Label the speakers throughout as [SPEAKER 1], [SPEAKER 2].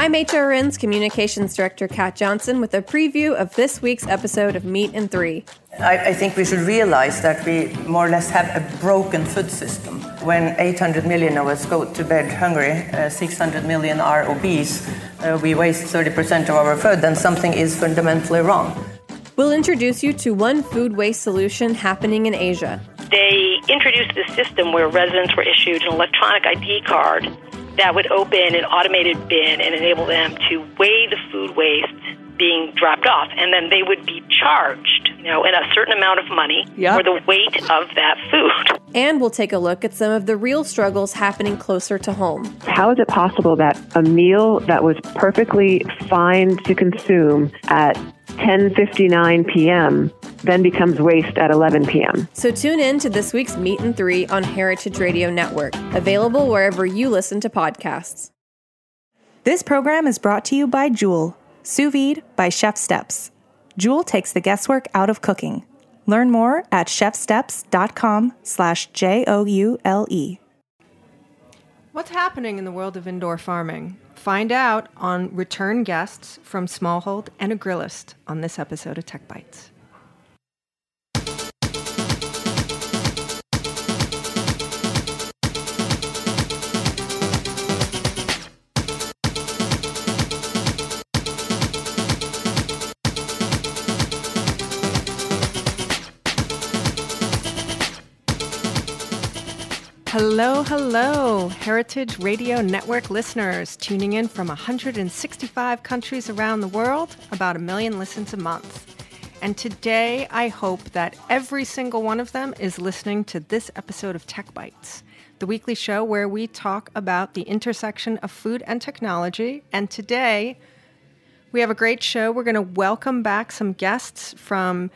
[SPEAKER 1] I'm HRN's Communications Director, Kat Johnson, with a preview of this week's episode of Meat and Three.
[SPEAKER 2] I, I, think we should realize that we more or less have a broken food system. When 800 million of us go to bed hungry, uh, 600 million are obese, uh, we waste 30% of our food, then something is fundamentally wrong.
[SPEAKER 1] We'll introduce you to one food waste solution happening in Asia.
[SPEAKER 3] They introduced this system where residents were issued an electronic ID card that would open an automated bin and enable them to weigh the food waste being dropped off, and then they would be charged, you know, in a certain amount of money yep. for the weight of that food.
[SPEAKER 1] And we'll take a look at some of the real struggles happening closer to home.
[SPEAKER 4] How is it possible that a meal that was perfectly fine to consume at 10:59 p.m. then becomes waste at 11 p.m.
[SPEAKER 1] So tune in to this week's Meat and 3 on Heritage Radio Network, available wherever you listen to podcasts.
[SPEAKER 5] This program is brought to you by Joule, sous vide by ChefSteps. Joule takes the guesswork out of cooking. Learn more at chefsteps.com slash J-O-U-L-E.
[SPEAKER 6] What's happening in the world of indoor farming? Find out on return guests from Smallhold and Agrilyst on this episode of Tech Bites. Hello, hello, Heritage Radio Network listeners tuning in from 165 countries around the world, about a million listens a month. And today, I hope that every single one of them is listening to this episode of Tech Bites, the weekly show where we talk about the intersection of food and technology. And today, we have a great show. We're going to welcome back some guests from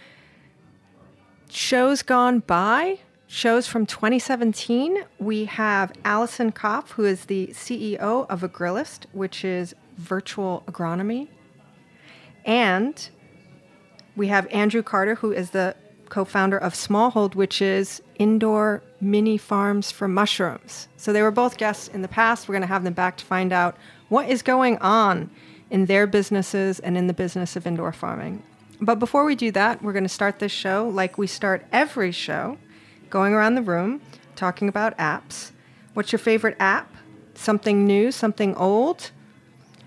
[SPEAKER 6] shows gone by shows from 2017, we have Allison Kopf, who is the CEO of Agrilyst, which is virtual agronomy. And we have Andrew Carter, who is the co founder of Smallhold, which is indoor mini farms for mushrooms. So they were both guests in the past. We're going to have them back to find out what is going on in their businesses and in the business of indoor farming. But before we do that, we're going to start this show like we start every show going around the room talking about apps. What's your favorite app? Something new, something old?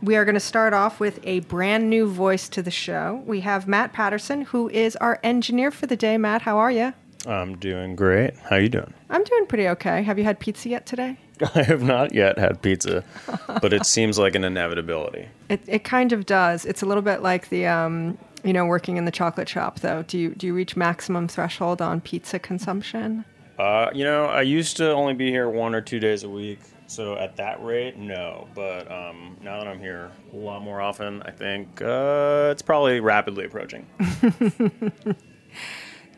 [SPEAKER 6] We are going to start off with a brand new voice to the show. We have Matt Patterson, who is our engineer for the day. Matt, how are you?
[SPEAKER 7] I'm doing great. How are you doing?
[SPEAKER 6] I'm doing pretty okay. Have you had pizza yet today?
[SPEAKER 7] I have not yet had pizza, but it seems like an inevitability.
[SPEAKER 6] It, it kind of does. It's a little bit like the um, you know, working in the chocolate shop, though, do you do you reach maximum threshold on pizza consumption?
[SPEAKER 7] Uh, you know, I used to only be here one or two days a week, so at that rate, no. But um, now that I'm here a lot more often, I think uh, it's probably rapidly approaching.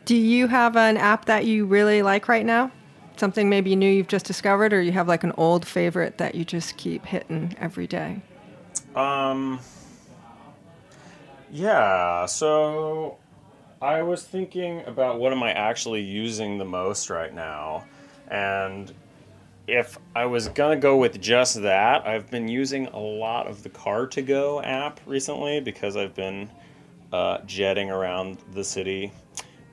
[SPEAKER 6] do you have an app that you really like right now? Something maybe new you've just discovered, or you have like an old favorite that you just keep hitting every day?
[SPEAKER 7] Um. Yeah, so I was thinking about what am I actually using the most right now, and if I was gonna go with just that, I've been using a lot of the Car2Go app recently because I've been uh, jetting around the city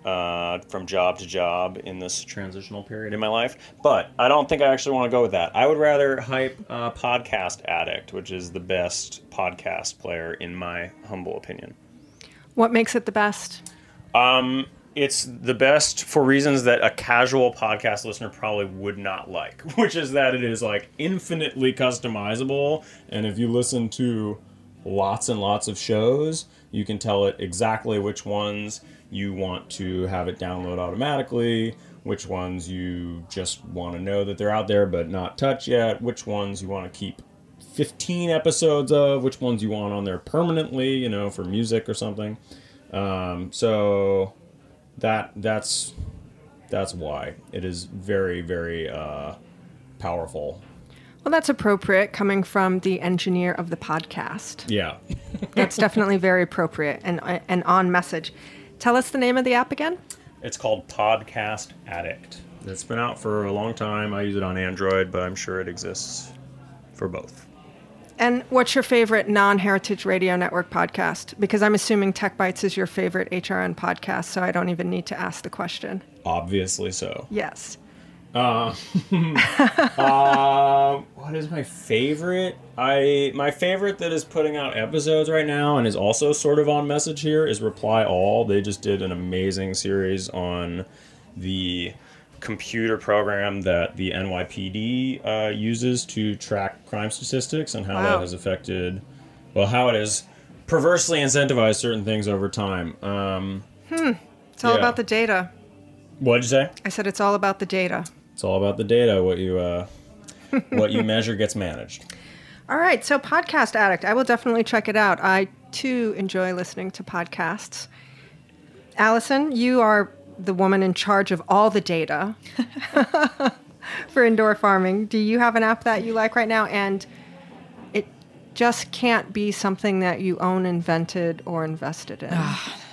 [SPEAKER 7] uh, from job to job in this transitional period in my life. But I don't think I actually want to go with that. I would rather hype uh, Podcast Addict, which is the best podcast player in my humble opinion.
[SPEAKER 6] What makes it the best?
[SPEAKER 7] Um, it's the best for reasons that a casual podcast listener probably would not like, which is that it is like infinitely customizable. And if you listen to lots and lots of shows, you can tell it exactly which ones you want to have it download automatically, which ones you just want to know that they're out there but not touch yet, which ones you want to keep 15 episodes of, which ones you want on there permanently, you know, for music or something. Um, so that that's that's why it is very very uh, powerful.
[SPEAKER 6] Well, that's appropriate coming from the engineer of the podcast.
[SPEAKER 7] Yeah,
[SPEAKER 6] That's definitely very appropriate and and on message. Tell us the name of the app again.
[SPEAKER 7] it's called Podcast Addict. It's been out for a long time. I use it on Android, but I'm sure it exists for both.
[SPEAKER 6] And what's your favorite non-Heritage Radio Network podcast? Because I'm assuming Tech Bites is your favorite HRN podcast, so I don't even need to ask the question.
[SPEAKER 7] Obviously so.
[SPEAKER 6] Yes.
[SPEAKER 7] Uh, what is my favorite? I my favorite that is putting out episodes right now and is also sort of on message here is Reply All. They just did an amazing series on the computer program that the NYPD uh, uses to track crime statistics and how
[SPEAKER 6] Wow.
[SPEAKER 7] that has affected, well, how it has perversely incentivized certain things over time. Um,
[SPEAKER 6] It's all
[SPEAKER 7] Yeah.
[SPEAKER 6] about the data.
[SPEAKER 7] what'd you say?
[SPEAKER 6] I said it's all about the data.
[SPEAKER 7] It's all about the data. What you uh, what you measure gets managed.
[SPEAKER 6] All right, so Podcast Addict. I will definitely check it out. I too enjoy listening to podcasts. Allison, you are the woman in charge of all the data for indoor farming. Do you have an app that you like right now? And it just can't be something that you own, invented, or invested in.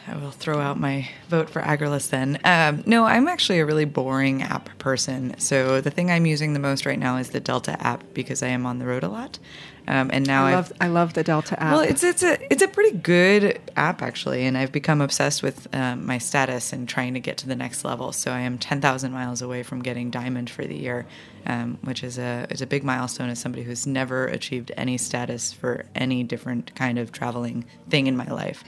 [SPEAKER 8] I will throw out my vote for Agrilyst then. Um, no, I'm actually a really boring app person. So the thing I'm using the most right now is the Delta app because I am on the road a lot. Um, and now
[SPEAKER 6] I love, I love the Delta app.
[SPEAKER 8] well, it's it's a it's a pretty good app actually, and I've become obsessed with um, my status and trying to get to the next level. So I am ten thousand miles away from getting diamond for the year, um, which is a is a big milestone as somebody who's never achieved any status for any different kind of traveling thing in my life.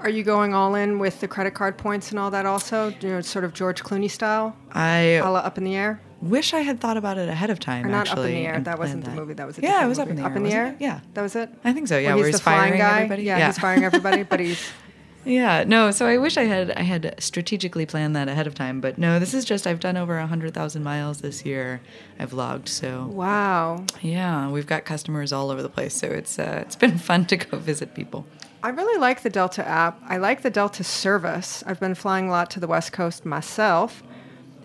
[SPEAKER 6] Are you going all in with the credit card points and all that also? You know, sort of George Clooney style?
[SPEAKER 8] I
[SPEAKER 6] A la Up in the Air?
[SPEAKER 8] wish I had thought about it ahead of time.
[SPEAKER 6] Or not
[SPEAKER 8] actually,
[SPEAKER 6] Up in the Air. That wasn't
[SPEAKER 8] planned
[SPEAKER 6] the movie. That was a
[SPEAKER 8] yeah, it was up in the air.
[SPEAKER 6] Up in the air.
[SPEAKER 8] it? Yeah,
[SPEAKER 6] that was it.
[SPEAKER 8] I think so. Yeah,
[SPEAKER 6] Where
[SPEAKER 8] where
[SPEAKER 6] he's
[SPEAKER 8] he's
[SPEAKER 6] the flying
[SPEAKER 8] firing
[SPEAKER 6] guy.
[SPEAKER 8] everybody.
[SPEAKER 6] Yeah, he's firing everybody, but he's
[SPEAKER 8] Yeah, no. So I wish I had I had strategically planned that ahead of time, but no. This is just I've done over hundred thousand miles this year. I've logged, so
[SPEAKER 6] wow.
[SPEAKER 8] yeah, we've got customers all over the place. So it's uh, it's been fun to go visit people.
[SPEAKER 6] I really like the Delta app. I like the Delta service. I've been flying a lot to the West Coast myself.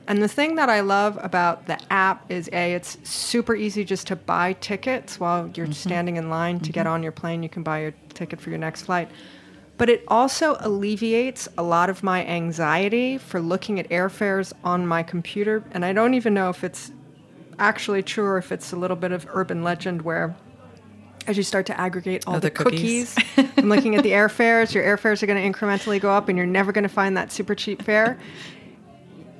[SPEAKER 6] And the thing that I love about the app is A, it's super easy just to buy tickets while you're mm-hmm. standing in line to get mm-hmm. on your plane. You can buy your ticket for your next flight. But it also alleviates a lot of my anxiety for looking at airfares on my computer. And I don't even know if it's actually true or if it's a little bit of urban legend where as you start to aggregate all
[SPEAKER 8] Oh,
[SPEAKER 6] the,
[SPEAKER 8] the cookies.
[SPEAKER 6] cookies, and looking at the airfares, your airfares are going to incrementally go up, and you're never going to find that super cheap fare.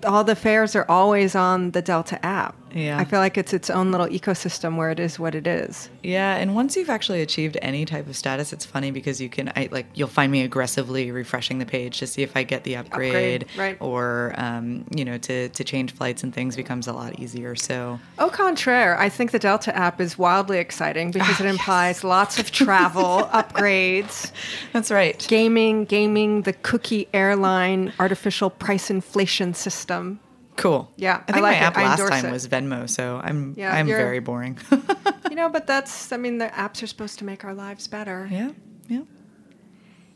[SPEAKER 6] All the fares are always on the Delta app.
[SPEAKER 8] Yeah.
[SPEAKER 6] I feel like it's its own little ecosystem where it is what it is.
[SPEAKER 8] Yeah, and once you've actually achieved any type of status, it's funny because you can, I, like, you'll find me aggressively refreshing the page to see if I get the upgrade,
[SPEAKER 6] Upgrade, right.
[SPEAKER 8] or um, you know, to to change flights and things becomes a lot easier. So
[SPEAKER 6] Au contraire, I think the Delta app is wildly exciting because it implies lots of travel, upgrades,
[SPEAKER 8] that's right.
[SPEAKER 6] gaming, gaming, the cookie airline artificial price inflation system.
[SPEAKER 8] Cool.
[SPEAKER 6] Yeah,
[SPEAKER 8] I
[SPEAKER 6] I
[SPEAKER 8] think
[SPEAKER 6] like
[SPEAKER 8] my
[SPEAKER 6] it.
[SPEAKER 8] app
[SPEAKER 6] I
[SPEAKER 8] last time
[SPEAKER 6] it.
[SPEAKER 8] was Venmo, so I'm
[SPEAKER 6] Yeah,
[SPEAKER 8] I'm very boring.
[SPEAKER 6] You know, but that's, I mean, the apps are supposed to make our lives better.
[SPEAKER 8] yeah, yeah.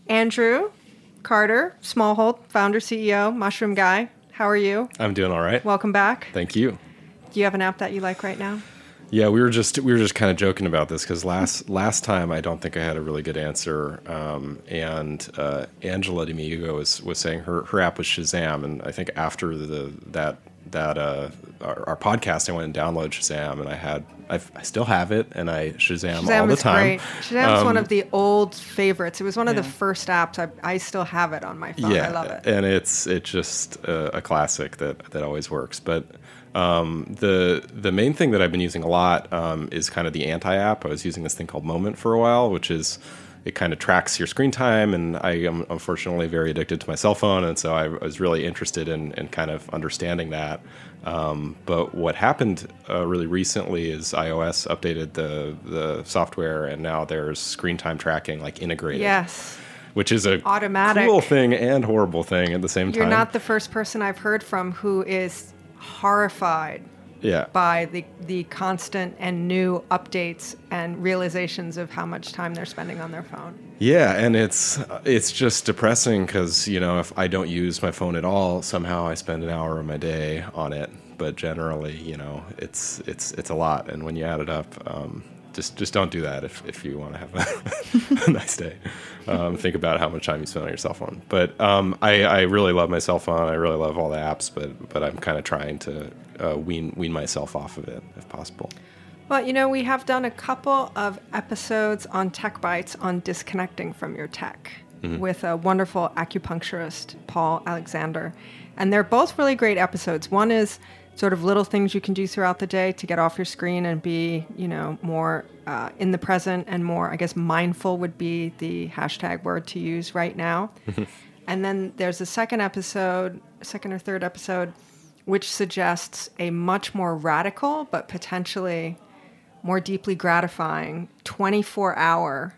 [SPEAKER 6] Andrew Carter, Smallhold, founder, CEO, Mushroom Guy. How are you?
[SPEAKER 9] I'm doing all right.
[SPEAKER 6] Welcome back.
[SPEAKER 9] Thank you.
[SPEAKER 6] Do you have an app that you like right now?
[SPEAKER 9] Yeah, we were just we were just kind of joking about this because last last time I don't think I had a really good answer, um, and uh, Angela D'Amigo was was saying her her app was Shazam, and I think after the that that uh, our, our podcast, I went and downloaded Shazam, and I had I've, I still have it, and I Shazam,
[SPEAKER 6] Shazam
[SPEAKER 9] all the
[SPEAKER 6] is
[SPEAKER 9] time.
[SPEAKER 6] great. Shazam is one
[SPEAKER 9] Um,
[SPEAKER 6] of the old favorites. It was one of the first apps. I, I still have it on my phone.
[SPEAKER 9] yeah,
[SPEAKER 6] I love it.
[SPEAKER 9] and it's it's just a, a classic that that always works. But um, the the main thing that I've been using a lot um, is kind of the anti app. I was using this thing called Moment for a while, which is it kind of tracks your screen time, and I am unfortunately very addicted to my cell phone, and so I was really interested in, in kind of understanding that. Um, but what happened uh, really recently is iOS updated the the software, and now there's screen time tracking like integrated
[SPEAKER 6] Yes.
[SPEAKER 9] which is a
[SPEAKER 6] Automatic.
[SPEAKER 9] cool thing and horrible thing at the same time.
[SPEAKER 6] You're not the first person I've heard from who is horrified
[SPEAKER 9] yeah.
[SPEAKER 6] by the, the constant and new updates and realizations of how much time they're spending on their phone.
[SPEAKER 9] Yeah, and it's it's just depressing because you know if I don't use my phone at all, somehow I spend an hour of my day on it. But generally, you know, it's it's it's a lot, and when you add it up, um, just just don't do that if, if you want to have a, a nice day. Um, think about how much time you spend on your cell phone. But um, I, I really love my cell phone. I really love all the apps, but but I'm kind of trying to uh, wean wean myself off of it if possible.
[SPEAKER 6] Well, you know, we have done a couple of episodes on Tech Bites on disconnecting from your tech with a wonderful acupuncturist, Paul Alexander. And they're both really great episodes. One is sort of little things you can do throughout the day to get off your screen and be, you know, more uh, in the present and more, I guess, mindful would be the hashtag word to use right now. and then there's a second episode, second or third episode, which suggests a much more radical but potentially more deeply gratifying 24 hour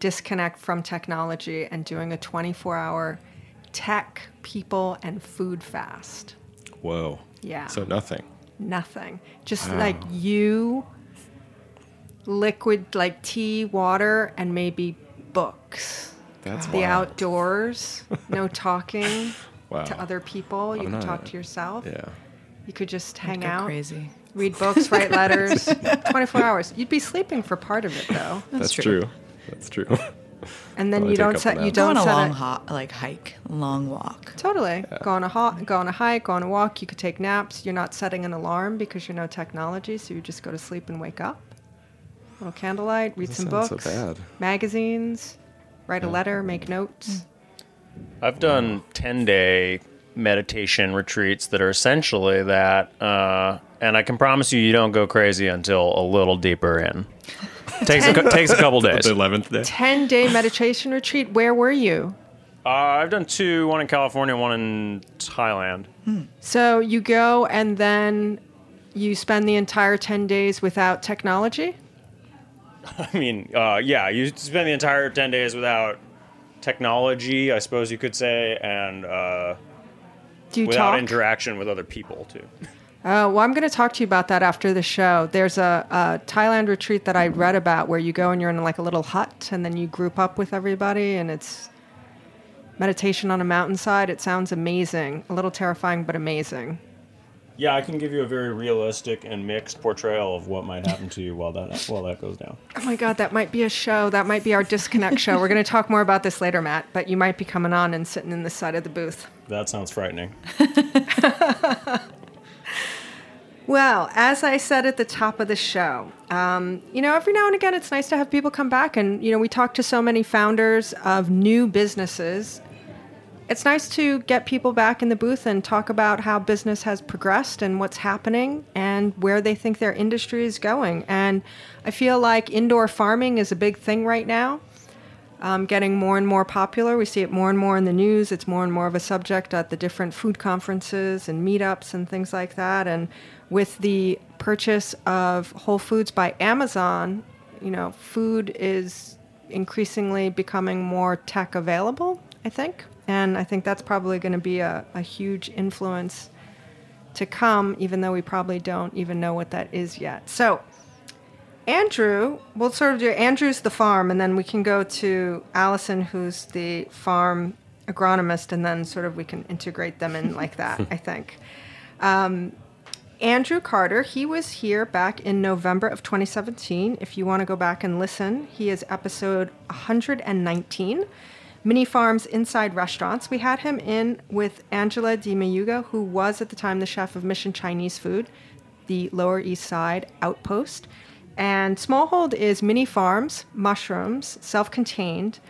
[SPEAKER 6] disconnect from technology and doing a 24 hour tech, people, and food fast.
[SPEAKER 9] Whoa.
[SPEAKER 6] Yeah.
[SPEAKER 9] So nothing.
[SPEAKER 6] Nothing. Just
[SPEAKER 9] Wow.
[SPEAKER 6] like you, liquid like tea, water, and maybe books.
[SPEAKER 9] That's
[SPEAKER 6] the
[SPEAKER 9] wild.
[SPEAKER 6] outdoors, no talking
[SPEAKER 9] Wow.
[SPEAKER 6] to other people. You
[SPEAKER 9] I'm
[SPEAKER 6] can talk to yourself.
[SPEAKER 9] Yeah.
[SPEAKER 6] You could just hang
[SPEAKER 8] go
[SPEAKER 6] out,
[SPEAKER 8] crazy.
[SPEAKER 6] read books, write letters. 24 hours. You'd be sleeping for part of it though.
[SPEAKER 9] That's,
[SPEAKER 8] true.
[SPEAKER 9] true. That's true.
[SPEAKER 6] And then
[SPEAKER 9] Probably
[SPEAKER 6] you don't set you don't
[SPEAKER 8] on a
[SPEAKER 6] set
[SPEAKER 8] long
[SPEAKER 6] it-
[SPEAKER 8] ho- like hike, long walk.
[SPEAKER 6] Totally. Go on a ho- go on a hike, go on a walk. You could take naps. You're not setting an alarm because you're no technology, so you just go to sleep and wake up. little candlelight, read some
[SPEAKER 9] sound so
[SPEAKER 6] books,
[SPEAKER 9] bad.
[SPEAKER 6] magazines, write a letter, make notes. Mm.
[SPEAKER 7] I've done 10 day meditation retreats that are essentially that. Uh, and I can promise you, you don't go crazy until a little deeper in. takes, a, takes a couple days.
[SPEAKER 9] the eleventh day.
[SPEAKER 6] 10 day meditation retreat. Where were you?
[SPEAKER 7] Uh, I've done two, one in California, one in Thailand.
[SPEAKER 6] So you go and then you spend the entire 10 days without technology?
[SPEAKER 7] I mean, uh, yeah, you spend the entire 10 days without technology, I suppose you could say, and uh,
[SPEAKER 6] Do you
[SPEAKER 7] without
[SPEAKER 6] talk?
[SPEAKER 7] interaction with other people, too.
[SPEAKER 6] Uh, well, I'm going to talk to you about that after the show. There's a, a Thailand retreat that I read about where you go and you're in like a little hut and then you group up with everybody and it's meditation on a mountainside. It sounds amazing. A little terrifying, but amazing.
[SPEAKER 7] Yeah, I can give you a very realistic and mixed portrayal of what might happen to you while that while that goes down.
[SPEAKER 6] Oh my God, that might be a show. That might be our disconnect show. We're going to talk more about this later, Matt, but you might be coming on and sitting in the side of the booth.
[SPEAKER 7] That sounds frightening.
[SPEAKER 6] Well, as I said at the top of the show, um, you know, every now and again it's nice to have people come back. And, you know, we talk to so many founders of new businesses. It's nice to get people back in the booth and talk about how business has progressed and what's happening and where they think their industry is going. And I feel like indoor farming is a big thing right now um, getting more and more popular. We see it more and more in the news. It's more and more of a subject at the different food conferences and meetups and things like that. And with the purchase of Whole Foods by Amazon, you know, food is increasingly becoming more tech available, I think. And I think that's probably going to be a, a huge influence to come, even though we probably don't even know what that is yet. So, Andrew, we'll sort of do Andrew's the farm, and then we can go to Allison, who's the farm agronomist, and then sort of we can integrate them in like that, I think. Um, Andrew Carter, he was here back in November of 2017. If you want to go back and listen, he is episode 119 Mini Farms Inside Restaurants. We had him in with Angela Dimayuga, who was at the time the chef of Mission Chinese Food, the Lower East Side outpost. And Smallhold is mini farms, mushrooms, self contained.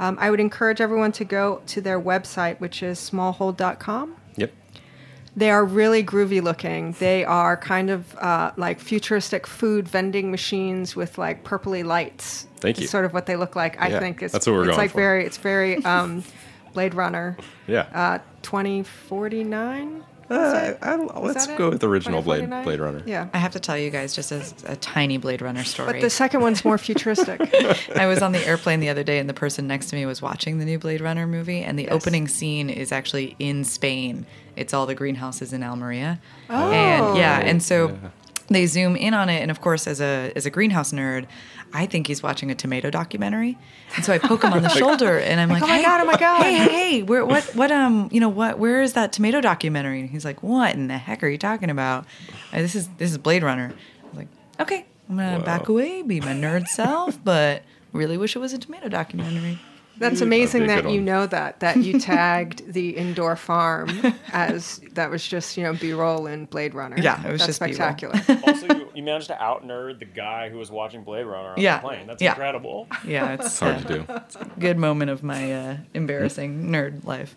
[SPEAKER 6] Um, I would encourage everyone to go to their website, which is smallhold.com. They are really groovy looking. They are kind of uh, like futuristic food vending machines with like purpley lights.
[SPEAKER 9] Thank
[SPEAKER 6] It's
[SPEAKER 9] you.
[SPEAKER 6] sort of what they look like. I
[SPEAKER 9] Yeah,
[SPEAKER 6] think it's
[SPEAKER 9] that's what we're
[SPEAKER 6] it's
[SPEAKER 9] going
[SPEAKER 6] like
[SPEAKER 9] for.
[SPEAKER 6] very it's very um, Blade Runner.
[SPEAKER 9] Yeah.
[SPEAKER 6] Uh, Twenty forty nine.
[SPEAKER 9] Uh, I, I, let's
[SPEAKER 6] that it?
[SPEAKER 9] go with the original Blade Blade Runner.
[SPEAKER 6] Yeah.
[SPEAKER 8] I have to tell you guys just as a tiny Blade Runner story.
[SPEAKER 6] But the second one's more futuristic.
[SPEAKER 8] I was on the airplane the other day, and the person next to me was watching the new Blade Runner movie, and the opening scene is actually in Spain. It's all the greenhouses in Almeria, and yeah, and so they zoom in on it, and of course, as a as a greenhouse nerd, I think he's watching a tomato documentary, and so I poke him on the shoulder, and I'm like,
[SPEAKER 6] oh my
[SPEAKER 8] hey,
[SPEAKER 6] God, oh my God."
[SPEAKER 8] hey, hey, hey, where, what, what, um, you know, what, where is that tomato documentary? And he's like, what in the heck are you talking about? Uh, this is this is Blade Runner. I was like, okay, I'm gonna back away, be my nerd self, but really wish it was a tomato documentary.
[SPEAKER 6] That's amazing
[SPEAKER 9] That'd be a
[SPEAKER 6] that
[SPEAKER 9] good
[SPEAKER 6] you know that that you tagged the indoor farm as that was just you know B-roll in Blade Runner.
[SPEAKER 8] Yeah, it was
[SPEAKER 6] That's
[SPEAKER 8] just
[SPEAKER 6] spectacular.
[SPEAKER 7] also, you, you managed to out nerd the guy who was watching Blade Runner on
[SPEAKER 8] Yeah.
[SPEAKER 7] the plane. That's
[SPEAKER 8] Yeah.
[SPEAKER 7] incredible.
[SPEAKER 8] Yeah, it's
[SPEAKER 9] It's hard
[SPEAKER 8] uh,
[SPEAKER 9] to do.
[SPEAKER 8] It's a good moment of my uh, embarrassing nerd life.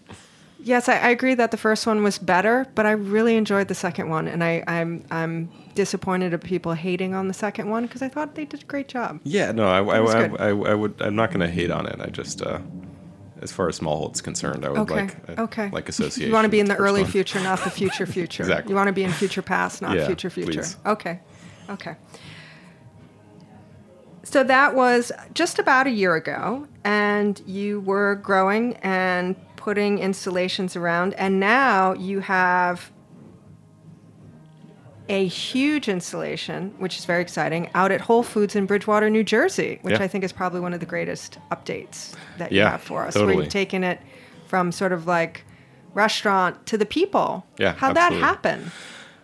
[SPEAKER 6] yes, I, I agree that the first one was better, but I really enjoyed the second one, and I, I'm I'm disappointed at people hating on the second one because I thought they did a great job.
[SPEAKER 9] Yeah, no, I, I, I. I, I would. I'm not going to hate on it. I just, uh, as far as Smallhold's concerned, I would
[SPEAKER 6] Okay.
[SPEAKER 9] like, uh,
[SPEAKER 6] okay.
[SPEAKER 9] like association.
[SPEAKER 6] You want to be in
[SPEAKER 9] with
[SPEAKER 6] the early
[SPEAKER 9] one.
[SPEAKER 6] future, not the future future.
[SPEAKER 9] Exactly.
[SPEAKER 6] You want to be in future past, not
[SPEAKER 9] Yeah,
[SPEAKER 6] future future.
[SPEAKER 9] please.
[SPEAKER 6] Okay. Okay. So that was just about a year ago, and you were growing and putting installations around, and now you have a huge installation, which is very exciting, out at Whole Foods in Bridgewater, New Jersey, which
[SPEAKER 9] Yeah.
[SPEAKER 6] I think is probably one of the greatest updates that you have for us. Where you've taken it from sort of like restaurant to the people.
[SPEAKER 9] Yeah,
[SPEAKER 6] How'd
[SPEAKER 9] absolutely.
[SPEAKER 6] that happen?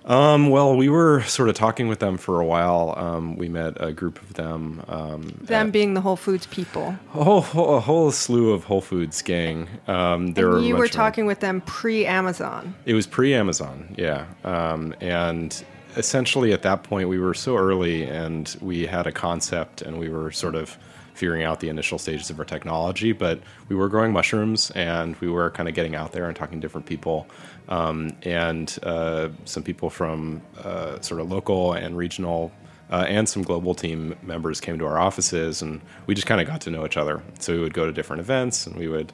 [SPEAKER 9] Um, well, we were sort of talking with them for a while. Um, we met a group of them. Um,
[SPEAKER 6] Them being the Whole Foods people.
[SPEAKER 9] a whole, whole a whole slew of Whole Foods gang. Um, there were
[SPEAKER 6] you were
[SPEAKER 9] bunch of them.
[SPEAKER 6] talking with them pre Amazon.
[SPEAKER 9] It was pre Amazon, yeah. Um, and essentially at that point, we were so early and we had a concept and we were sort of figuring out the initial stages of our technology. But we were growing mushrooms and we were kind of getting out there and talking to different people. Um, and uh, some people from uh, sort of local and regional. Uh, and some global team members came to our offices, and we just kind of got to know each other. So we would go to different events, and we would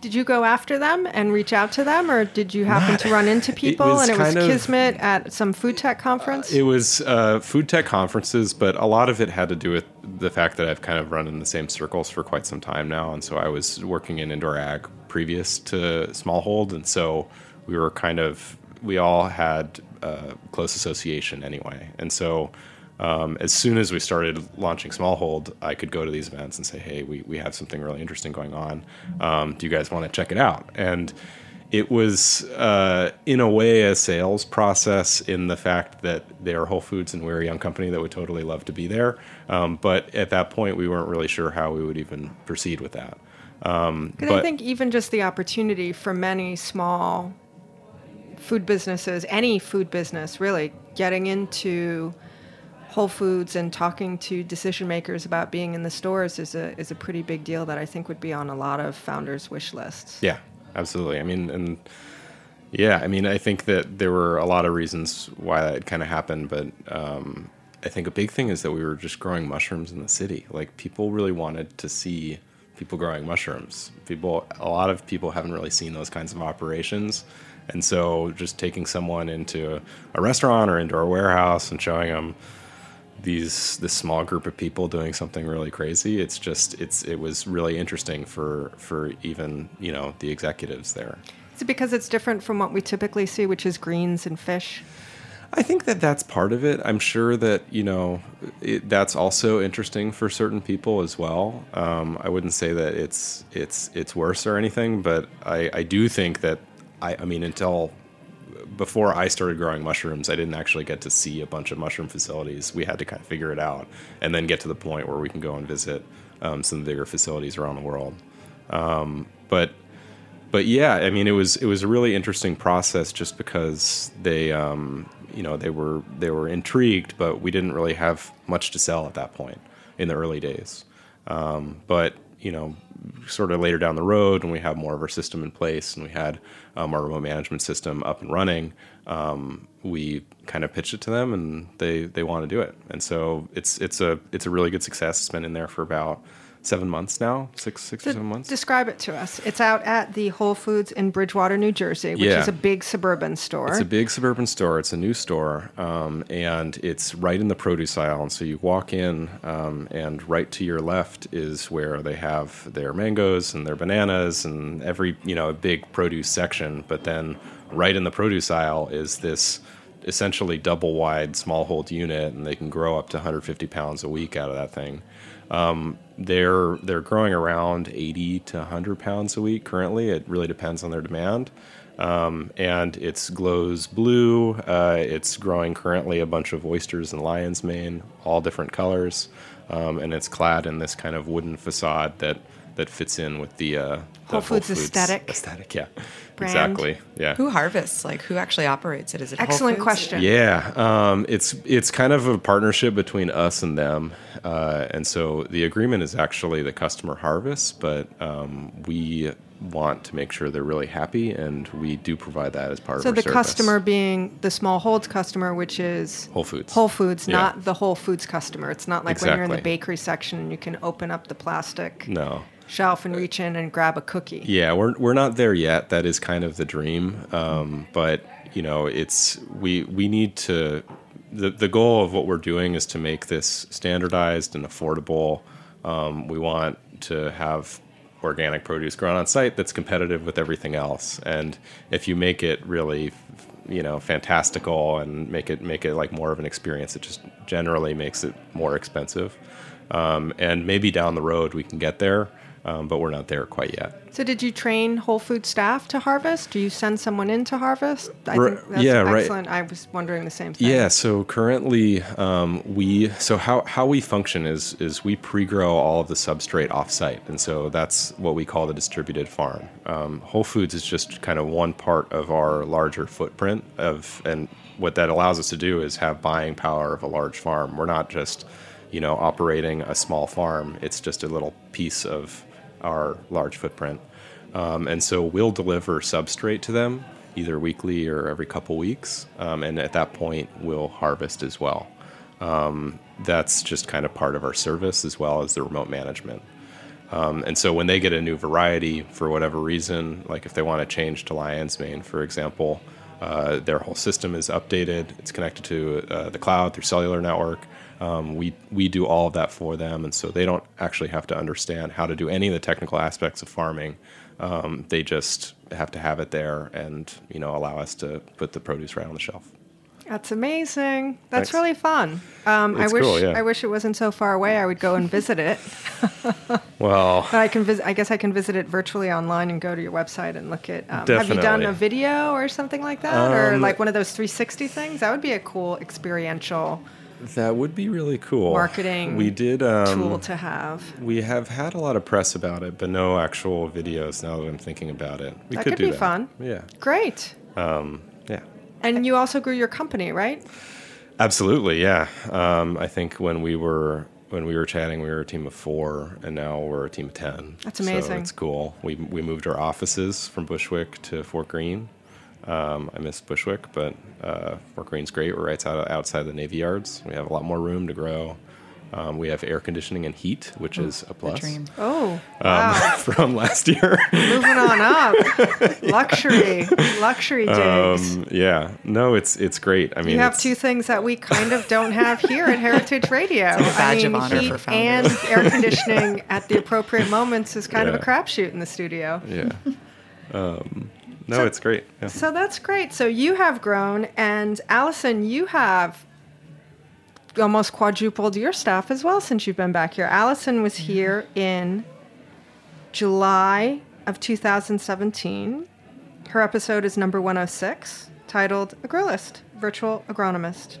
[SPEAKER 6] Did you go after them and reach out to them, or did you happen to run into people
[SPEAKER 9] was
[SPEAKER 6] and it was
[SPEAKER 9] of-
[SPEAKER 6] Kismet at some food tech conference?
[SPEAKER 9] It was uh, food tech conferences, but a lot of it had to do with the fact that I've kind of run in the same circles for quite some time now. And so I was working in indoor ag previous to Smallhold. And so we were kind of, we all had uh, close association anyway. And so um, as soon as we started launching Smallhold, I could go to these events and say, hey, we, we have something really interesting going on. Um, do you guys want to check it out? And it was uh, in a way a sales process in the fact that they are Whole Foods and we're a young company that would totally love to be there. Um, but at that point, we weren't really sure how we would even proceed with that. Um, but
[SPEAKER 6] I think even just the opportunity for many small food businesses, any food business really, getting into Whole Foods and talking to decision makers about being in the stores is a is a pretty big deal that I think would be on a lot of founders' wish lists.
[SPEAKER 9] yeah, absolutely. I mean, and yeah, I mean, I think that there were a lot of reasons why that kind of happened, but um, I think a big thing is that we were just growing mushrooms in the city. Like people really wanted to see people growing mushrooms. People, a lot of people haven't really seen those kinds of operations, and so just taking someone into a restaurant or into our warehouse and showing them these this small group of people doing something really crazy it's just it's it was really interesting for for even you know the executives there
[SPEAKER 6] Is it because it's different from what we typically see, which is greens and fish?
[SPEAKER 9] I think that that's part of it. I'm sure that you know it, that's also interesting for certain people as well. Um, I wouldn't say that it's it's it's worse or anything, but I, I do think that I, I mean until before I started growing mushrooms, I didn't actually get to see a bunch of mushroom facilities. We had to kind of figure it out and then get to the point where we can go and visit um, some bigger facilities around the world. Um, but but yeah, I mean, it was it was a really interesting process just because they um, you know they were they were intrigued, but we didn't really have much to sell at that point in the early days. Um, but you know, sort of later down the road, when we have more of our system in place and we had um, our remote management system up and running, um, we kind of pitched it to them, and they they want to do it. And so it's it's a it's a really good success. It's been in there for about seven months now, six six or seven months.
[SPEAKER 6] Describe it to us. It's out at the Whole Foods in Bridgewater, New Jersey, which
[SPEAKER 9] Yeah.
[SPEAKER 6] is a big suburban store.
[SPEAKER 9] It's a big suburban store. It's a new store, um, and it's right in the produce aisle. And so you walk in, um, and right to your left is where they have their mangoes and their bananas and every you know a big produce section. But then right in the produce aisle is this essentially double wide Smallhold unit, and they can grow up to 150 pounds a week out of that thing. Um, they're they're growing around 80 to 100 pounds a week currently. It really depends on their demand. Um, and it's glows blue. Uh, it's growing currently a bunch of oysters and lion's mane, all different colors, um, and it's clad in this kind of wooden facade that that fits in with the, uh, the
[SPEAKER 6] Whole Foods aesthetic.
[SPEAKER 9] Aesthetic, yeah,
[SPEAKER 6] Brand.
[SPEAKER 9] exactly, yeah.
[SPEAKER 8] Who harvests? Like who actually operates it? Is it Whole
[SPEAKER 6] Excellent
[SPEAKER 8] Foods?
[SPEAKER 6] question.
[SPEAKER 9] Yeah, um, it's it's kind of a partnership between us and them, uh, and so the agreement is actually the customer harvests, but um, we want to make sure they're really happy, and we do provide that as part
[SPEAKER 6] So
[SPEAKER 9] of So
[SPEAKER 6] the
[SPEAKER 9] service.
[SPEAKER 6] customer being the Smallhold's customer, which is
[SPEAKER 9] Whole Foods.
[SPEAKER 6] Whole Foods,
[SPEAKER 9] Yeah.
[SPEAKER 6] not the Whole Foods customer. It's not like when you're in the bakery section and you can open up the plastic
[SPEAKER 9] No.
[SPEAKER 6] Shelf and reach in and grab a cookie.
[SPEAKER 9] Yeah, we're we're not there yet. That is kind of the dream, um, but you know, it's we we need to. The the goal of what we're doing is to make this standardized and affordable. Um, we want to have organic produce grown on site that's competitive with everything else, and if you make it really, you know, fantastical and make it make it like more of an experience, it just generally makes it more expensive. Um, and maybe down the road we can get there, um, but we're not there quite yet.
[SPEAKER 6] So did you train Whole Food staff to harvest? Do you send someone in to harvest? I
[SPEAKER 9] Right,
[SPEAKER 6] think that's
[SPEAKER 9] yeah, right.
[SPEAKER 6] excellent. I was wondering the same thing.
[SPEAKER 9] Yeah, so currently um, we so how, how we function is is we pre-grow all of the substrate offsite, and so that's what we call the distributed farm. Um, Whole Foods is just kind of one part of our larger footprint of, and what that allows us to do is have buying power of a large farm. We're not just you know operating a small farm; it's just a little piece of our large footprint. Um, and so we'll deliver substrate to them either weekly or every couple weeks. Um, and at that point, we'll harvest as well. Um, that's just kind of part of our service as well as the remote management. Um, and so when they get a new variety for whatever reason, like if they want to change to lion's mane, for example, uh, their whole system is updated. It's connected to uh, the cloud through cellular network. Um, we we do all of that for them, and so they don't actually have to understand how to do any of the technical aspects of farming. Um, they just have to have it there, and you know allow us to put the produce right on the shelf.
[SPEAKER 6] That's amazing. That's
[SPEAKER 9] Thanks.
[SPEAKER 6] really fun. Um, I wish
[SPEAKER 9] cool, yeah.
[SPEAKER 6] I wish it wasn't so far away. I would go and visit it.
[SPEAKER 9] Well,
[SPEAKER 6] But I can visit. I guess I can visit it virtually online and go to your website and look at. Um, have you done a video or something like that, or
[SPEAKER 9] Um,
[SPEAKER 6] like one of those 360 things? That would be a cool experiential
[SPEAKER 9] that would be really cool.
[SPEAKER 6] marketing
[SPEAKER 9] We did um,
[SPEAKER 6] tool to have.
[SPEAKER 9] We have had a lot of press about it, but no actual videos. Now that I'm thinking about it, we
[SPEAKER 6] That
[SPEAKER 9] could
[SPEAKER 6] could
[SPEAKER 9] do
[SPEAKER 6] be
[SPEAKER 9] that.
[SPEAKER 6] fun.
[SPEAKER 9] Yeah,
[SPEAKER 6] Great.
[SPEAKER 9] um, yeah,
[SPEAKER 6] And you also grew your company, right?
[SPEAKER 9] absolutely. Yeah, um, I think when we were when we were chatting, we were a team of four, and now we're a team of ten.
[SPEAKER 6] That's
[SPEAKER 9] So
[SPEAKER 6] amazing.
[SPEAKER 9] it's cool. We we moved our offices from Bushwick to Fort Greene. Um, I miss Bushwick, but uh, Fort Greene's great. We're right out, outside the Navy Yards. We have a lot more room to grow. Um, we have air conditioning and heat, which is a plus.
[SPEAKER 8] dream.
[SPEAKER 6] Oh,
[SPEAKER 9] Um,
[SPEAKER 6] wow.
[SPEAKER 9] from last year.
[SPEAKER 6] Moving on up. Luxury. Luxury digs.
[SPEAKER 9] Um, yeah, no, it's it's great. I mean,
[SPEAKER 6] you have two things that we kind of don't have here at Heritage Radio.
[SPEAKER 8] like a badge
[SPEAKER 6] I
[SPEAKER 8] of
[SPEAKER 6] mean,
[SPEAKER 8] honor
[SPEAKER 6] heat
[SPEAKER 8] for
[SPEAKER 6] and air conditioning at the appropriate moments is kind of a crapshoot in the studio.
[SPEAKER 9] Yeah. No,
[SPEAKER 6] So-
[SPEAKER 9] it's great. Yeah.
[SPEAKER 6] So that's great. So you have grown, and Allison, you have almost quadrupled your staff as well since you've been back here. Allison was here in July of 2017. Her episode is number 106, titled Agrilyst, Virtual Agronomist.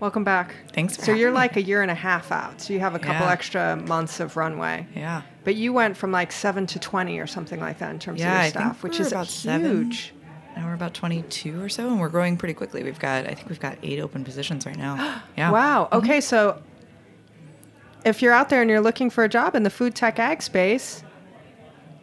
[SPEAKER 6] Welcome back.
[SPEAKER 8] Thanks for
[SPEAKER 6] So you're
[SPEAKER 8] having me.
[SPEAKER 6] like a year and a half out. So you have a couple
[SPEAKER 8] Yeah.
[SPEAKER 6] extra months of runway.
[SPEAKER 8] Yeah.
[SPEAKER 6] But you went from like seven to 20 or something like that in terms
[SPEAKER 8] Yeah,
[SPEAKER 6] of your staff, which is
[SPEAKER 8] about
[SPEAKER 6] huge.
[SPEAKER 8] seven. Now we're about 22 or so, and we're growing pretty quickly. We've got, I think we've got eight open positions right now. Yeah.
[SPEAKER 6] Wow. Mm-hmm. Okay, so if you're out there and you're looking for a job in the food tech ag space,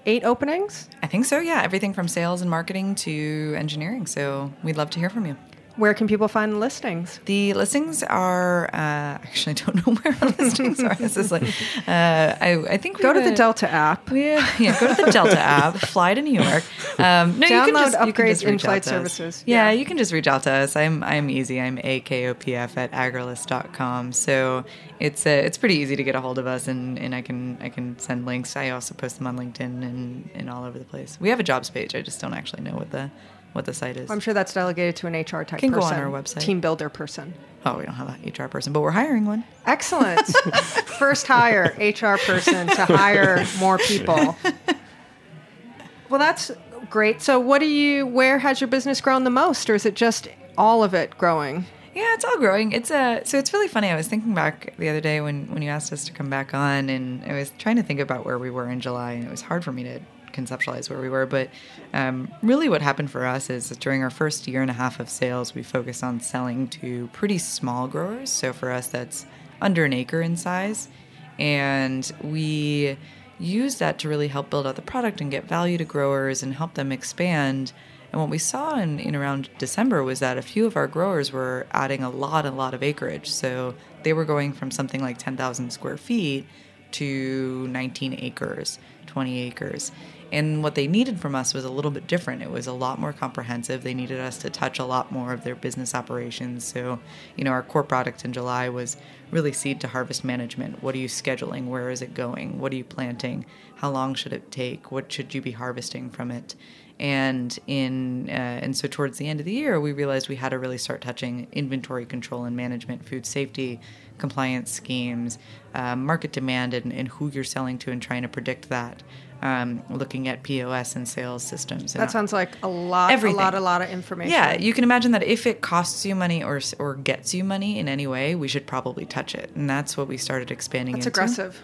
[SPEAKER 6] eight openings.
[SPEAKER 8] I think so. Yeah, everything from sales and marketing to engineering. So we'd love to hear from you.
[SPEAKER 6] Where can people find the listings?
[SPEAKER 8] The listings are. Uh, actually, I don't know where our listings are. This is like, uh, I, I think
[SPEAKER 6] Go to the Delta app.
[SPEAKER 8] Yeah, yeah. Go to the Delta app. Fly to New York. Um, no, you
[SPEAKER 6] Download
[SPEAKER 8] can just, you can just reach
[SPEAKER 6] in-flight
[SPEAKER 8] out to us.
[SPEAKER 6] services.
[SPEAKER 8] Yeah,
[SPEAKER 6] Yeah.
[SPEAKER 8] you can just reach out to us. I'm I'm easy. I'm akopf at agrilyst.com. So it's uh, it's pretty easy to get a hold of us, and, and I can I can send links. I also post them on LinkedIn and, and all over the place. We have a jobs page. I just don't actually know what the what the site is.
[SPEAKER 6] I'm sure that's delegated to an HR type
[SPEAKER 8] Can go on our website.
[SPEAKER 6] Team builder person.
[SPEAKER 8] Oh, we don't have an HR person, but we're hiring one.
[SPEAKER 6] Excellent. First hire HR person to hire more people. Well, that's great. So, what do you? Where has your business grown the most, or is it just all of it growing?
[SPEAKER 8] Yeah, it's all growing. It's a so it's really funny. I was thinking back the other day when when you asked us to come back on, and I was trying to think about where we were in July, and it was hard for me to conceptualize where we were. But um, really, what happened for us is that during our first year and a half of sales, we focused on selling to pretty small growers. So for us, that's under an acre in size, and we use that to really help build out the product and get value to growers and help them expand. And what we saw in, in around December was that a few of our growers were adding a lot, a lot of acreage. So they were going from something like 10,000 square feet to 19 acres, 20 acres. And what they needed from us was a little bit different. It was a lot more comprehensive. They needed us to touch a lot more of their business operations. So, you know, our core product in July was really seed to harvest management. What are you scheduling? Where is it going? What are you planting? How long should it take? What should you be harvesting from it? And in uh, and so towards the end of the year, we realized we had to really start touching inventory control and management, food safety, compliance schemes, uh, market demand, and, and who you're selling to, and trying to predict that. Um, looking at POS and sales systems. And
[SPEAKER 6] That sounds like a lot,
[SPEAKER 8] Everything.
[SPEAKER 6] a lot, a lot of information.
[SPEAKER 8] yeah, you can imagine that if it costs you money or or gets you money in any way, we should probably touch it, and that's what we started expanding into.
[SPEAKER 6] aggressive.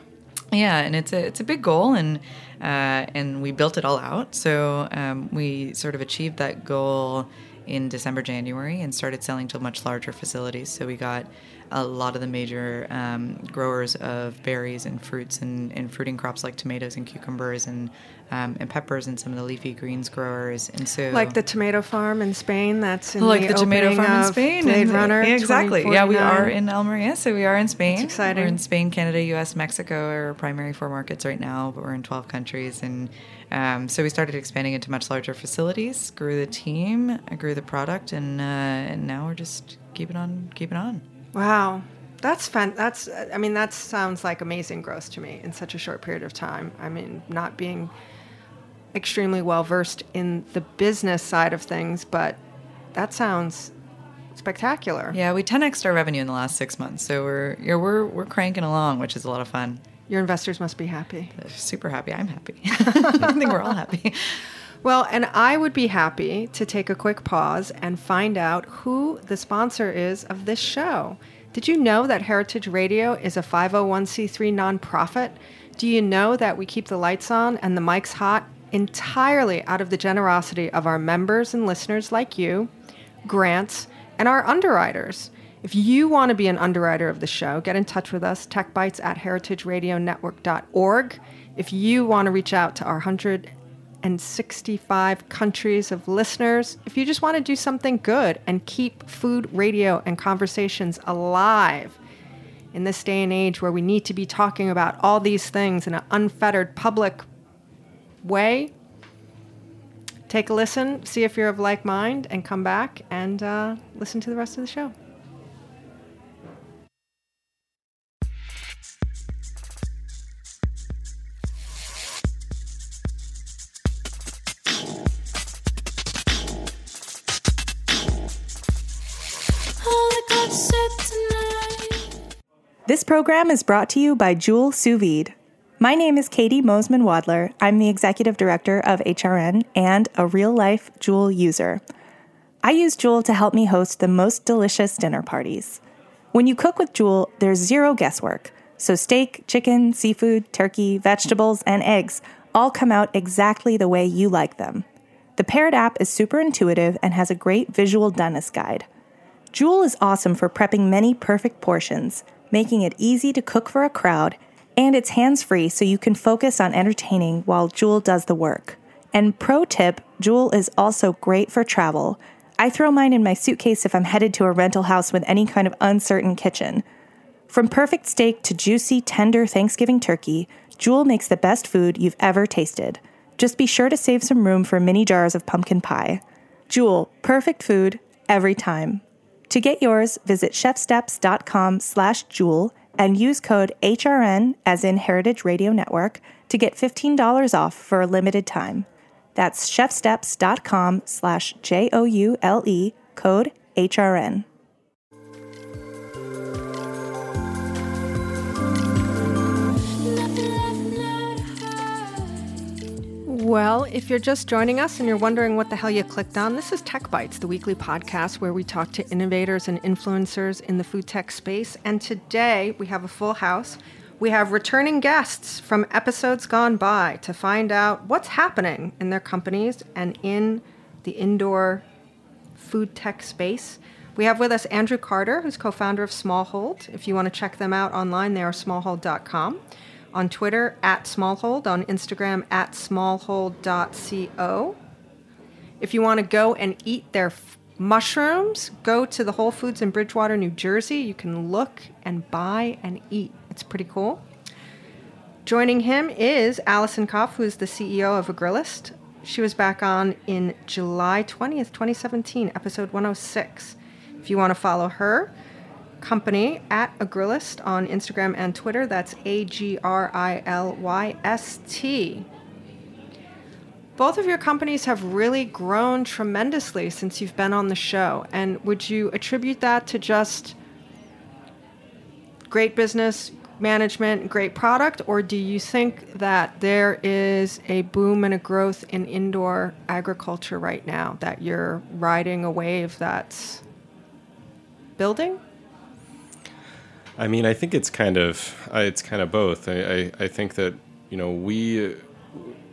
[SPEAKER 8] Yeah, and it's a it's a big goal, and uh, and we built it all out. So um, we sort of achieved that goal in December, January, and started selling to much larger facilities. So we got a lot of the major um, growers of berries and fruits and, and fruiting crops like tomatoes and cucumbers and um, and peppers and some of the leafy greens growers. And so
[SPEAKER 6] Like the tomato farm in Spain. That's in
[SPEAKER 8] like
[SPEAKER 6] the,
[SPEAKER 8] the, tomato farm in Spain.
[SPEAKER 6] Blade
[SPEAKER 8] and-
[SPEAKER 6] Runner.
[SPEAKER 8] Exactly. Yeah, we are in Almeria, so we are in Spain.
[SPEAKER 6] That's exciting.
[SPEAKER 8] We're in Spain, Canada, U.S., Mexico are our primary four markets right now, but we're in 12 countries. And um, so we started expanding into much larger facilities, grew the team, grew the product, and, uh, and now we're just keeping on, keeping on.
[SPEAKER 6] Wow. That's fun. That's, I mean, that sounds like amazing growth to me in such a short period of time. I mean, not being extremely well versed in the business side of things, but that sounds spectacular.
[SPEAKER 8] Yeah, we 10xed our revenue in the last six months, so we're we're we're cranking along, which is a lot of fun.
[SPEAKER 6] Your investors must be happy.
[SPEAKER 8] They're super happy. I'm happy. I think we're all happy.
[SPEAKER 6] Well, and I would be happy to take a quick pause and find out who the sponsor is of this show. Did you know that Heritage Radio is a 501c3 nonprofit? Do you know that we keep the lights on and the mics hot entirely out of the generosity of our members and listeners like you, grants, and our underwriters? If you want to be an underwriter of the show, get in touch with us, techbites at heritageradionetwork.org. If you want to reach out to our 165 countries of listeners, if you just want to do something good and keep food, radio, and conversations alive in this day and age where we need to be talking about all these things in an unfettered public way, take a listen, see if you're of like mind, and come back and uh, listen to the rest of the show.
[SPEAKER 5] This program is brought to you by Joule Sous Vide. My name is Katie Mosman Wadler. I'm the executive director of HRN and a real life Joule user. I use Joule to help me host the most delicious dinner parties. When you cook with Joule, there's zero guesswork, So, steak, chicken, seafood, turkey, vegetables, and eggs all come out exactly the way you like them. The Paired app is super intuitive and has a great visual doneness guide. Joule is awesome for prepping many perfect portions, making it easy to cook for a crowd, and it's hands free so you can focus on entertaining while Joule does the work. And pro tip Joule is also great for travel. I throw mine in my suitcase if I'm headed to a rental house with any kind of uncertain kitchen. From perfect steak to juicy, tender Thanksgiving turkey, Joule makes the best food you've ever tasted. Just be sure to save some room for mini jars of pumpkin pie. Joule, perfect food every time. To get yours, visit chefsteps.com slash Joule and use code HRN, as in Heritage Radio Network, to get $15 off for a limited time. That's chefsteps.com slash J O U L E, code HRN.
[SPEAKER 6] Well, if you're just joining us and you're wondering what the hell you clicked on, this is Tech Bites, the weekly podcast where we talk to innovators and influencers in the food tech space. And today we have a full house. We have returning guests from episodes gone by to find out what's happening in their companies and in the indoor food tech space. We have with us Andrew Carter, who's co founder of Smallhold. If you want to check them out online, they are smallhold.com on Twitter at Smallhold, on Instagram at smallhold.co. If you want to go and eat their f- mushrooms, go to the Whole Foods in Bridgewater, New Jersey. You can look and buy and eat. It's pretty cool. Joining him is Allison Kopf, who is the CEO of Agrilyst. She was back on in July 20th, 2017, episode 106. If you want to follow her, company at Agrilyst on Instagram and Twitter. That's A G R I L Y S T. Both of your companies have really grown tremendously since you've been on the show. And would you attribute that to just great business management, great product, or do you think that there is a boom and a growth in indoor agriculture right now that you're riding a wave that's building?
[SPEAKER 9] I mean, I think it's kind of uh, it's kind of both. I, I, I think that you know we.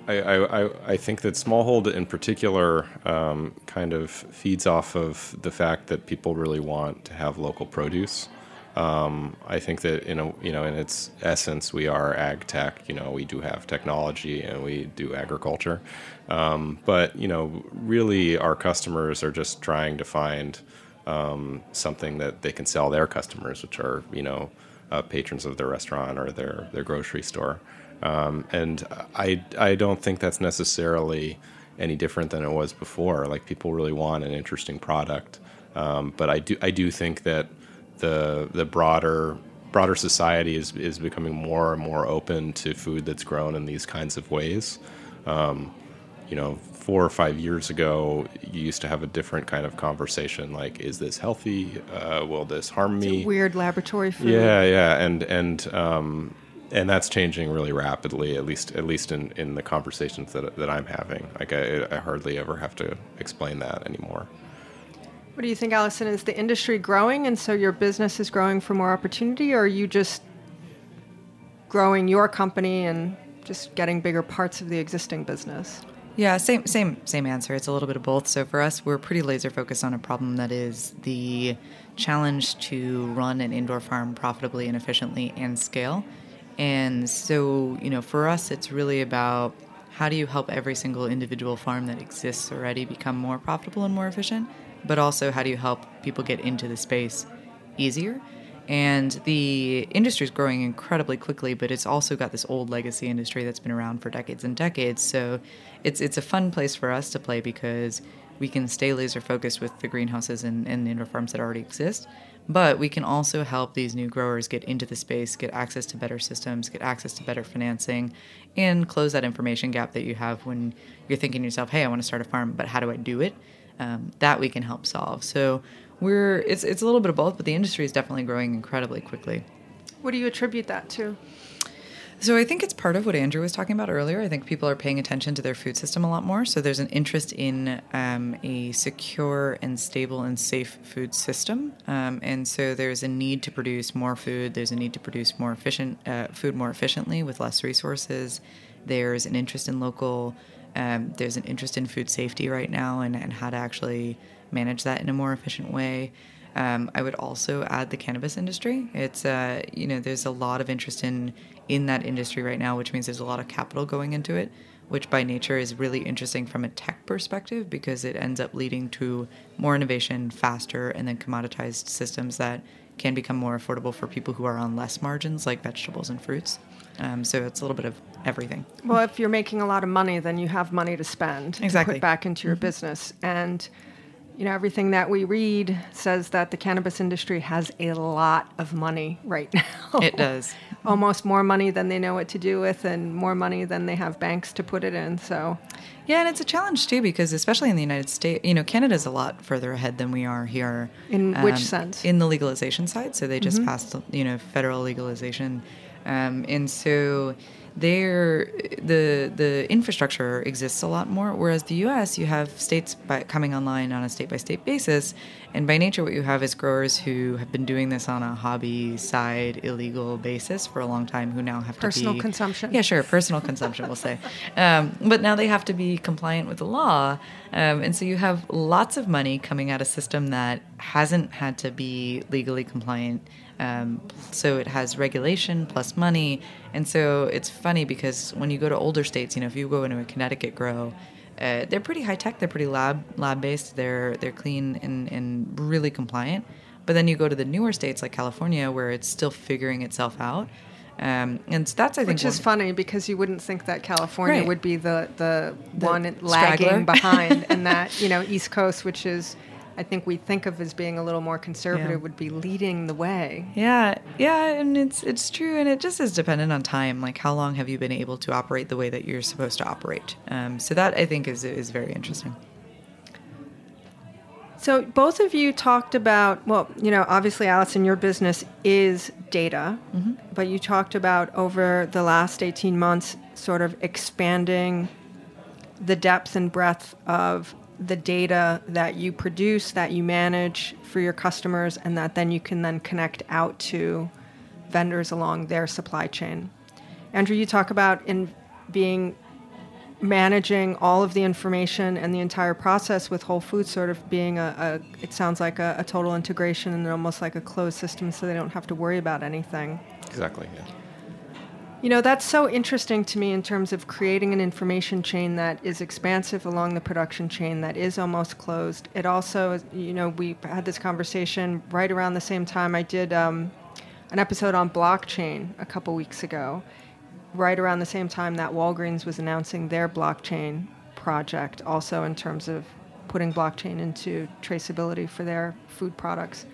[SPEAKER 9] I, I, I think that Smallhold in particular um, kind of feeds off of the fact that people really want to have local produce. Um, I think that in a, you know in its essence we are ag tech. You know we do have technology and we do agriculture, um, but you know really our customers are just trying to find um, something that they can sell their customers, which are you know uh, patrons of their restaurant or their their grocery store. Um, and I I don't think that's necessarily any different than it was before. Like people really want an interesting product, um, but I do I do think that the the broader broader society is is becoming more and more open to food that's grown in these kinds of ways. Um, you know, four or five years ago, you used to have a different kind of conversation, like, "Is this healthy? Uh, will this harm me?"
[SPEAKER 6] weird laboratory food.
[SPEAKER 9] Yeah, yeah, and and um, and that's changing really rapidly. At least at least in, in the conversations that that I'm having. Like, I, I hardly ever have to explain that anymore.
[SPEAKER 6] What do you think, Allison? Is the industry growing, and so your business is growing for more opportunity, or are you just growing your company and just getting bigger parts of the existing business?
[SPEAKER 8] Yeah, same same same answer. It's a little bit of both. So for us, we're pretty laser focused on a problem that is the challenge to run an indoor farm profitably and efficiently and scale. And so, you know, for us it's really about how do you help every single individual farm that exists already become more profitable and more efficient, but also how do you help people get into the space easier? And the industry is growing incredibly quickly, but it's also got this old legacy industry that's been around for decades and decades. So it's it's a fun place for us to play because we can stay laser focused with the greenhouses and, and the indoor farms that already exist. But we can also help these new growers get into the space, get access to better systems, get access to better financing, and close that information gap that you have when you're thinking to yourself, hey, I want to start a farm, but how do I do it? Um, that we can help solve. So we're it's it's a little bit of both, but the industry is definitely growing incredibly quickly.
[SPEAKER 6] What do you attribute that to?
[SPEAKER 8] So I think it's part of what Andrew was talking about earlier. I think people are paying attention to their food system a lot more. So there's an interest in um, a secure and stable and safe food system, um, and so there's a need to produce more food. There's a need to produce more efficient uh, food more efficiently with less resources. There's an interest in local. Um, there's an interest in food safety right now and, and how to actually manage that in a more efficient way. Um, I would also add the cannabis industry. It's uh, you know there's a lot of interest in in that industry right now, which means there's a lot of capital going into it, which by nature is really interesting from a tech perspective because it ends up leading to more innovation faster and then commoditized systems that can become more affordable for people who are on less margins like vegetables and fruits. Um, so it's a little bit of everything.
[SPEAKER 6] Well, if you're making a lot of money, then you have money to spend
[SPEAKER 8] exactly.
[SPEAKER 6] to put back into your mm-hmm. business and you know, everything that we read says that the cannabis industry has a lot of money right now.
[SPEAKER 8] It does.
[SPEAKER 6] Almost more money than they know what to do with, and more money than they have banks to put it in. So,
[SPEAKER 8] yeah, and it's a challenge too because, especially in the United States, you know, Canada's a lot further ahead than we are here.
[SPEAKER 6] In um, which sense?
[SPEAKER 8] In the legalization side. So they just mm-hmm. passed, you know, federal legalization, um, and so there the the infrastructure exists a lot more whereas the US you have states by, coming online on a state by state basis and by nature what you have is growers who have been doing this on a hobby side illegal basis for a long time who now have
[SPEAKER 6] personal
[SPEAKER 8] to
[SPEAKER 6] personal consumption.
[SPEAKER 8] Yeah sure personal consumption we'll say. Um, but now they have to be compliant with the law um, and so you have lots of money coming at a system that hasn't had to be legally compliant um, so it has regulation plus money. And so it's funny because when you go to older states, you know, if you go into a Connecticut grow, uh, they're pretty high tech. They're pretty lab lab based. They're they're clean and, and really compliant. But then you go to the newer states like California, where it's still figuring itself out. Um, and so that's I think
[SPEAKER 6] which is funny because you wouldn't think that California
[SPEAKER 8] right.
[SPEAKER 6] would be the the, the one lagging behind, and that you know East Coast, which is I think we think of as being a little more conservative yeah. would be leading the way.
[SPEAKER 8] Yeah, yeah, and it's it's true, and it just is dependent on time. Like how long have you been able to operate the way that you're supposed to operate? Um, so that I think is is very interesting.
[SPEAKER 6] So both of you talked about well, you know, obviously, Allison, your business is data, mm-hmm. but you talked about over the last eighteen months, sort of expanding the depth and breadth of the data that you produce, that you manage for your customers, and that then you can then connect out to vendors along their supply chain. Andrew, you talk about in being managing all of the information and the entire process with Whole Foods sort of being a, a it sounds like a, a, total integration and almost like a closed system so they don't have to worry about anything.
[SPEAKER 9] Exactly, yeah.
[SPEAKER 6] You know, that's so interesting to me in terms of creating an information chain that is expansive along the production chain that is almost closed. It also, you know, we had this conversation right around the same time I did um, an episode on blockchain a couple weeks ago, right around the same time that Walgreens was announcing their blockchain project, also in terms of putting blockchain into traceability for their food products.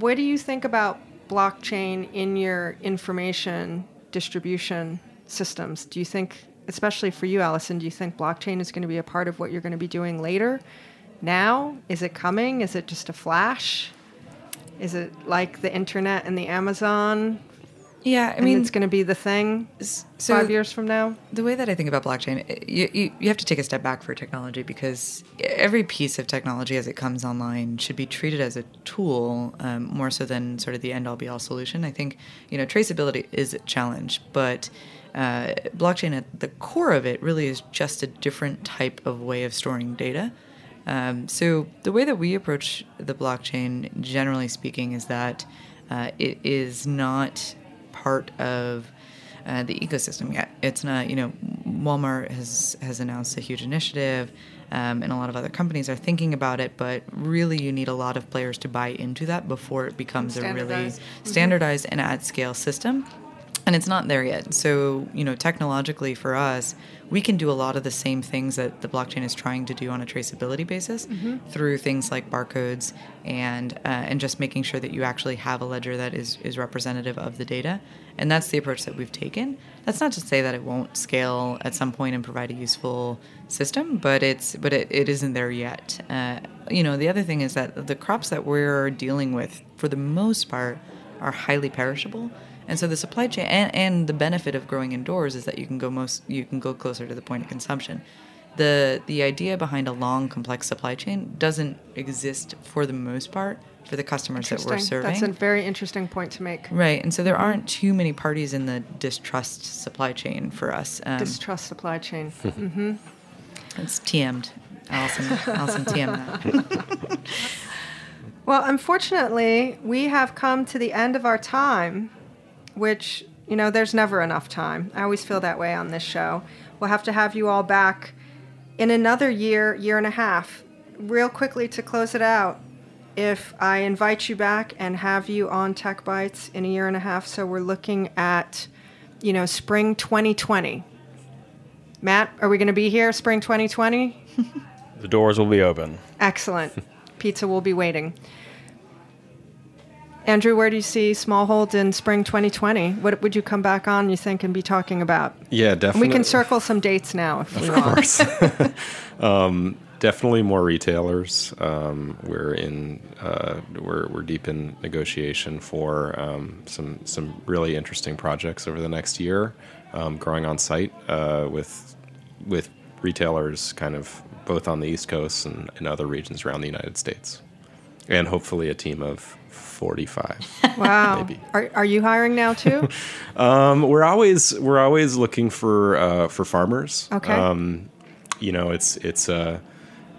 [SPEAKER 6] What do you think about blockchain in your information distribution systems. Do you think, especially for you, Allison, do you think blockchain is going to be a part of what you're going to be doing later? Now? Is it coming? Is it just a flash? Is it like the internet and the Amazon
[SPEAKER 8] yeah, I mean,
[SPEAKER 6] it's going to be the thing so five years from now.
[SPEAKER 8] The way that I think about blockchain, you, you, you have to take a step back for technology because every piece of technology as it comes online should be treated as a tool um, more so than sort of the end all be all solution. I think you know traceability is a challenge, but uh, blockchain at the core of it really is just a different type of way of storing data. Um, so the way that we approach the blockchain, generally speaking, is that uh, it is not part of uh, the ecosystem yet. It's not, you know, Walmart has has announced a huge initiative, um, and a lot of other companies are thinking about it. But really, you need a lot of players to buy into that before it becomes a really standardized mm-hmm. and at scale system and it's not there yet. So, you know, technologically for us, we can do a lot of the same things that the blockchain is trying to do on a traceability basis mm-hmm. through things like barcodes and uh, and just making sure that you actually have a ledger that is is representative of the data. And that's the approach that we've taken. That's not to say that it won't scale at some point and provide a useful system, but it's but it, it isn't there yet. Uh, you know, the other thing is that the crops that we're dealing with, for the most part, are highly perishable And so the supply chain and, and the benefit of growing indoors is that you can go most you can go closer to the point of consumption. The the idea behind a long complex supply chain doesn't exist for the most part for the customers that we're serving.
[SPEAKER 6] That's a very interesting point to make.
[SPEAKER 8] Right, and so there aren't too many parties in the distrust supply chain for us. Um,
[SPEAKER 6] Distrust supply chain. hmm
[SPEAKER 8] it's TM'd. Allison, Allison TM.
[SPEAKER 6] Well, unfortunately, we have come to the end of our time, which, you know, there's never enough time. I always feel that way on this show. We'll have to have you all back in another year, year and a half. Real quickly to close it out, if I invite you back and have you on Tech Bites in a year and a half, so we're looking at, you know, spring 2020. Matt, are we going to be here spring 2020?
[SPEAKER 7] The doors will be open.
[SPEAKER 6] Excellent. Pizza will be waiting. Andrew, where do you see Smallhold in spring 2020? What would you come back on, you think, and be talking about?
[SPEAKER 9] Yeah,
[SPEAKER 6] And
[SPEAKER 9] definitely.
[SPEAKER 6] we can circle some dates now if we
[SPEAKER 9] Of
[SPEAKER 6] want.
[SPEAKER 9] course. um, definitely more retailers. Um, we're in uh, we're we're deep in negotiation for um, some some really interesting projects over the next year, um, growing on site uh, with with retailers kind of both on the East Coast and in other regions around the United States, and hopefully a team of forty five.
[SPEAKER 6] Wow.
[SPEAKER 9] Maybe.
[SPEAKER 6] Are, are you hiring now too?
[SPEAKER 9] Um, we're always we're always looking for uh, for farmers.
[SPEAKER 6] Okay.
[SPEAKER 9] Um, you know, it's it's uh,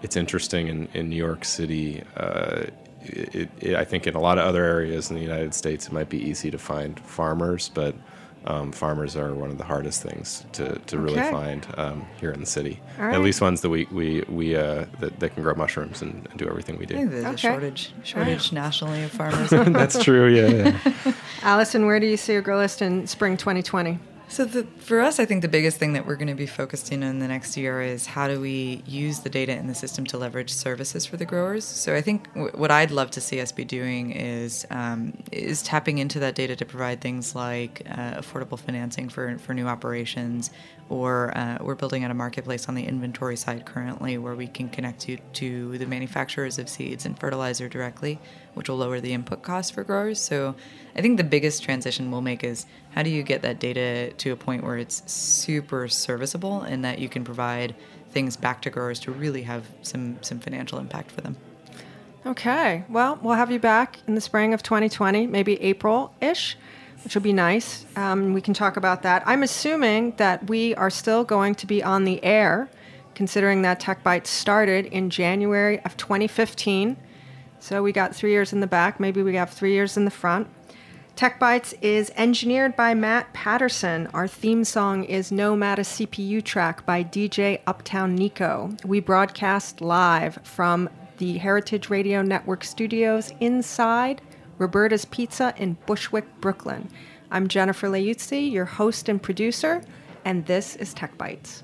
[SPEAKER 9] it's interesting in, in New York City. Uh, it, it, I think in a lot of other areas in the United States, it might be easy to find farmers, but um, farmers are one of the hardest things to, to really
[SPEAKER 6] Okay.
[SPEAKER 9] find um, here in the city.
[SPEAKER 6] All
[SPEAKER 9] At least ones that we we, we uh, that, that can grow mushrooms and, and do everything we
[SPEAKER 8] I think
[SPEAKER 9] do.
[SPEAKER 8] there's a
[SPEAKER 6] Okay.
[SPEAKER 8] shortage shortage nationally of farmers.
[SPEAKER 9] That's true. Yeah. yeah.
[SPEAKER 6] Allison, where do you see Agrilyst in spring 2020?
[SPEAKER 8] So the, for us, I think the biggest thing that we're going to be focused in in the next year is how do we use the data in the system to leverage services for the growers. So I think w- what I'd love to see us be doing is um, is tapping into that data to provide things like uh, affordable financing for for new operations, or uh, we're building out a marketplace on the inventory side currently where we can connect you to the manufacturers of seeds and fertilizer directly, which will lower the input costs for growers. So I think the biggest transition we'll make is how do you get that data to a point where it's super serviceable and that you can provide things back to growers to really have some some financial impact for them.
[SPEAKER 6] Okay. Well, we'll have you back in the spring of 2020, maybe April ish, which will be nice. Um, we can talk about that. I'm assuming that we are still going to be on the air, considering that Tech Bites started in January of 2015. So we got three years in the back. Maybe we have three years in the front. Tech Bites is engineered by Matt Patterson. Our theme song is Nomad a CPU track by DJ Uptown Nico. We broadcast live from the Heritage Radio Network studios inside Roberta's Pizza in Bushwick, Brooklyn. I'm Jennifer Leuzzi, your host and producer, and this is Tech Bites.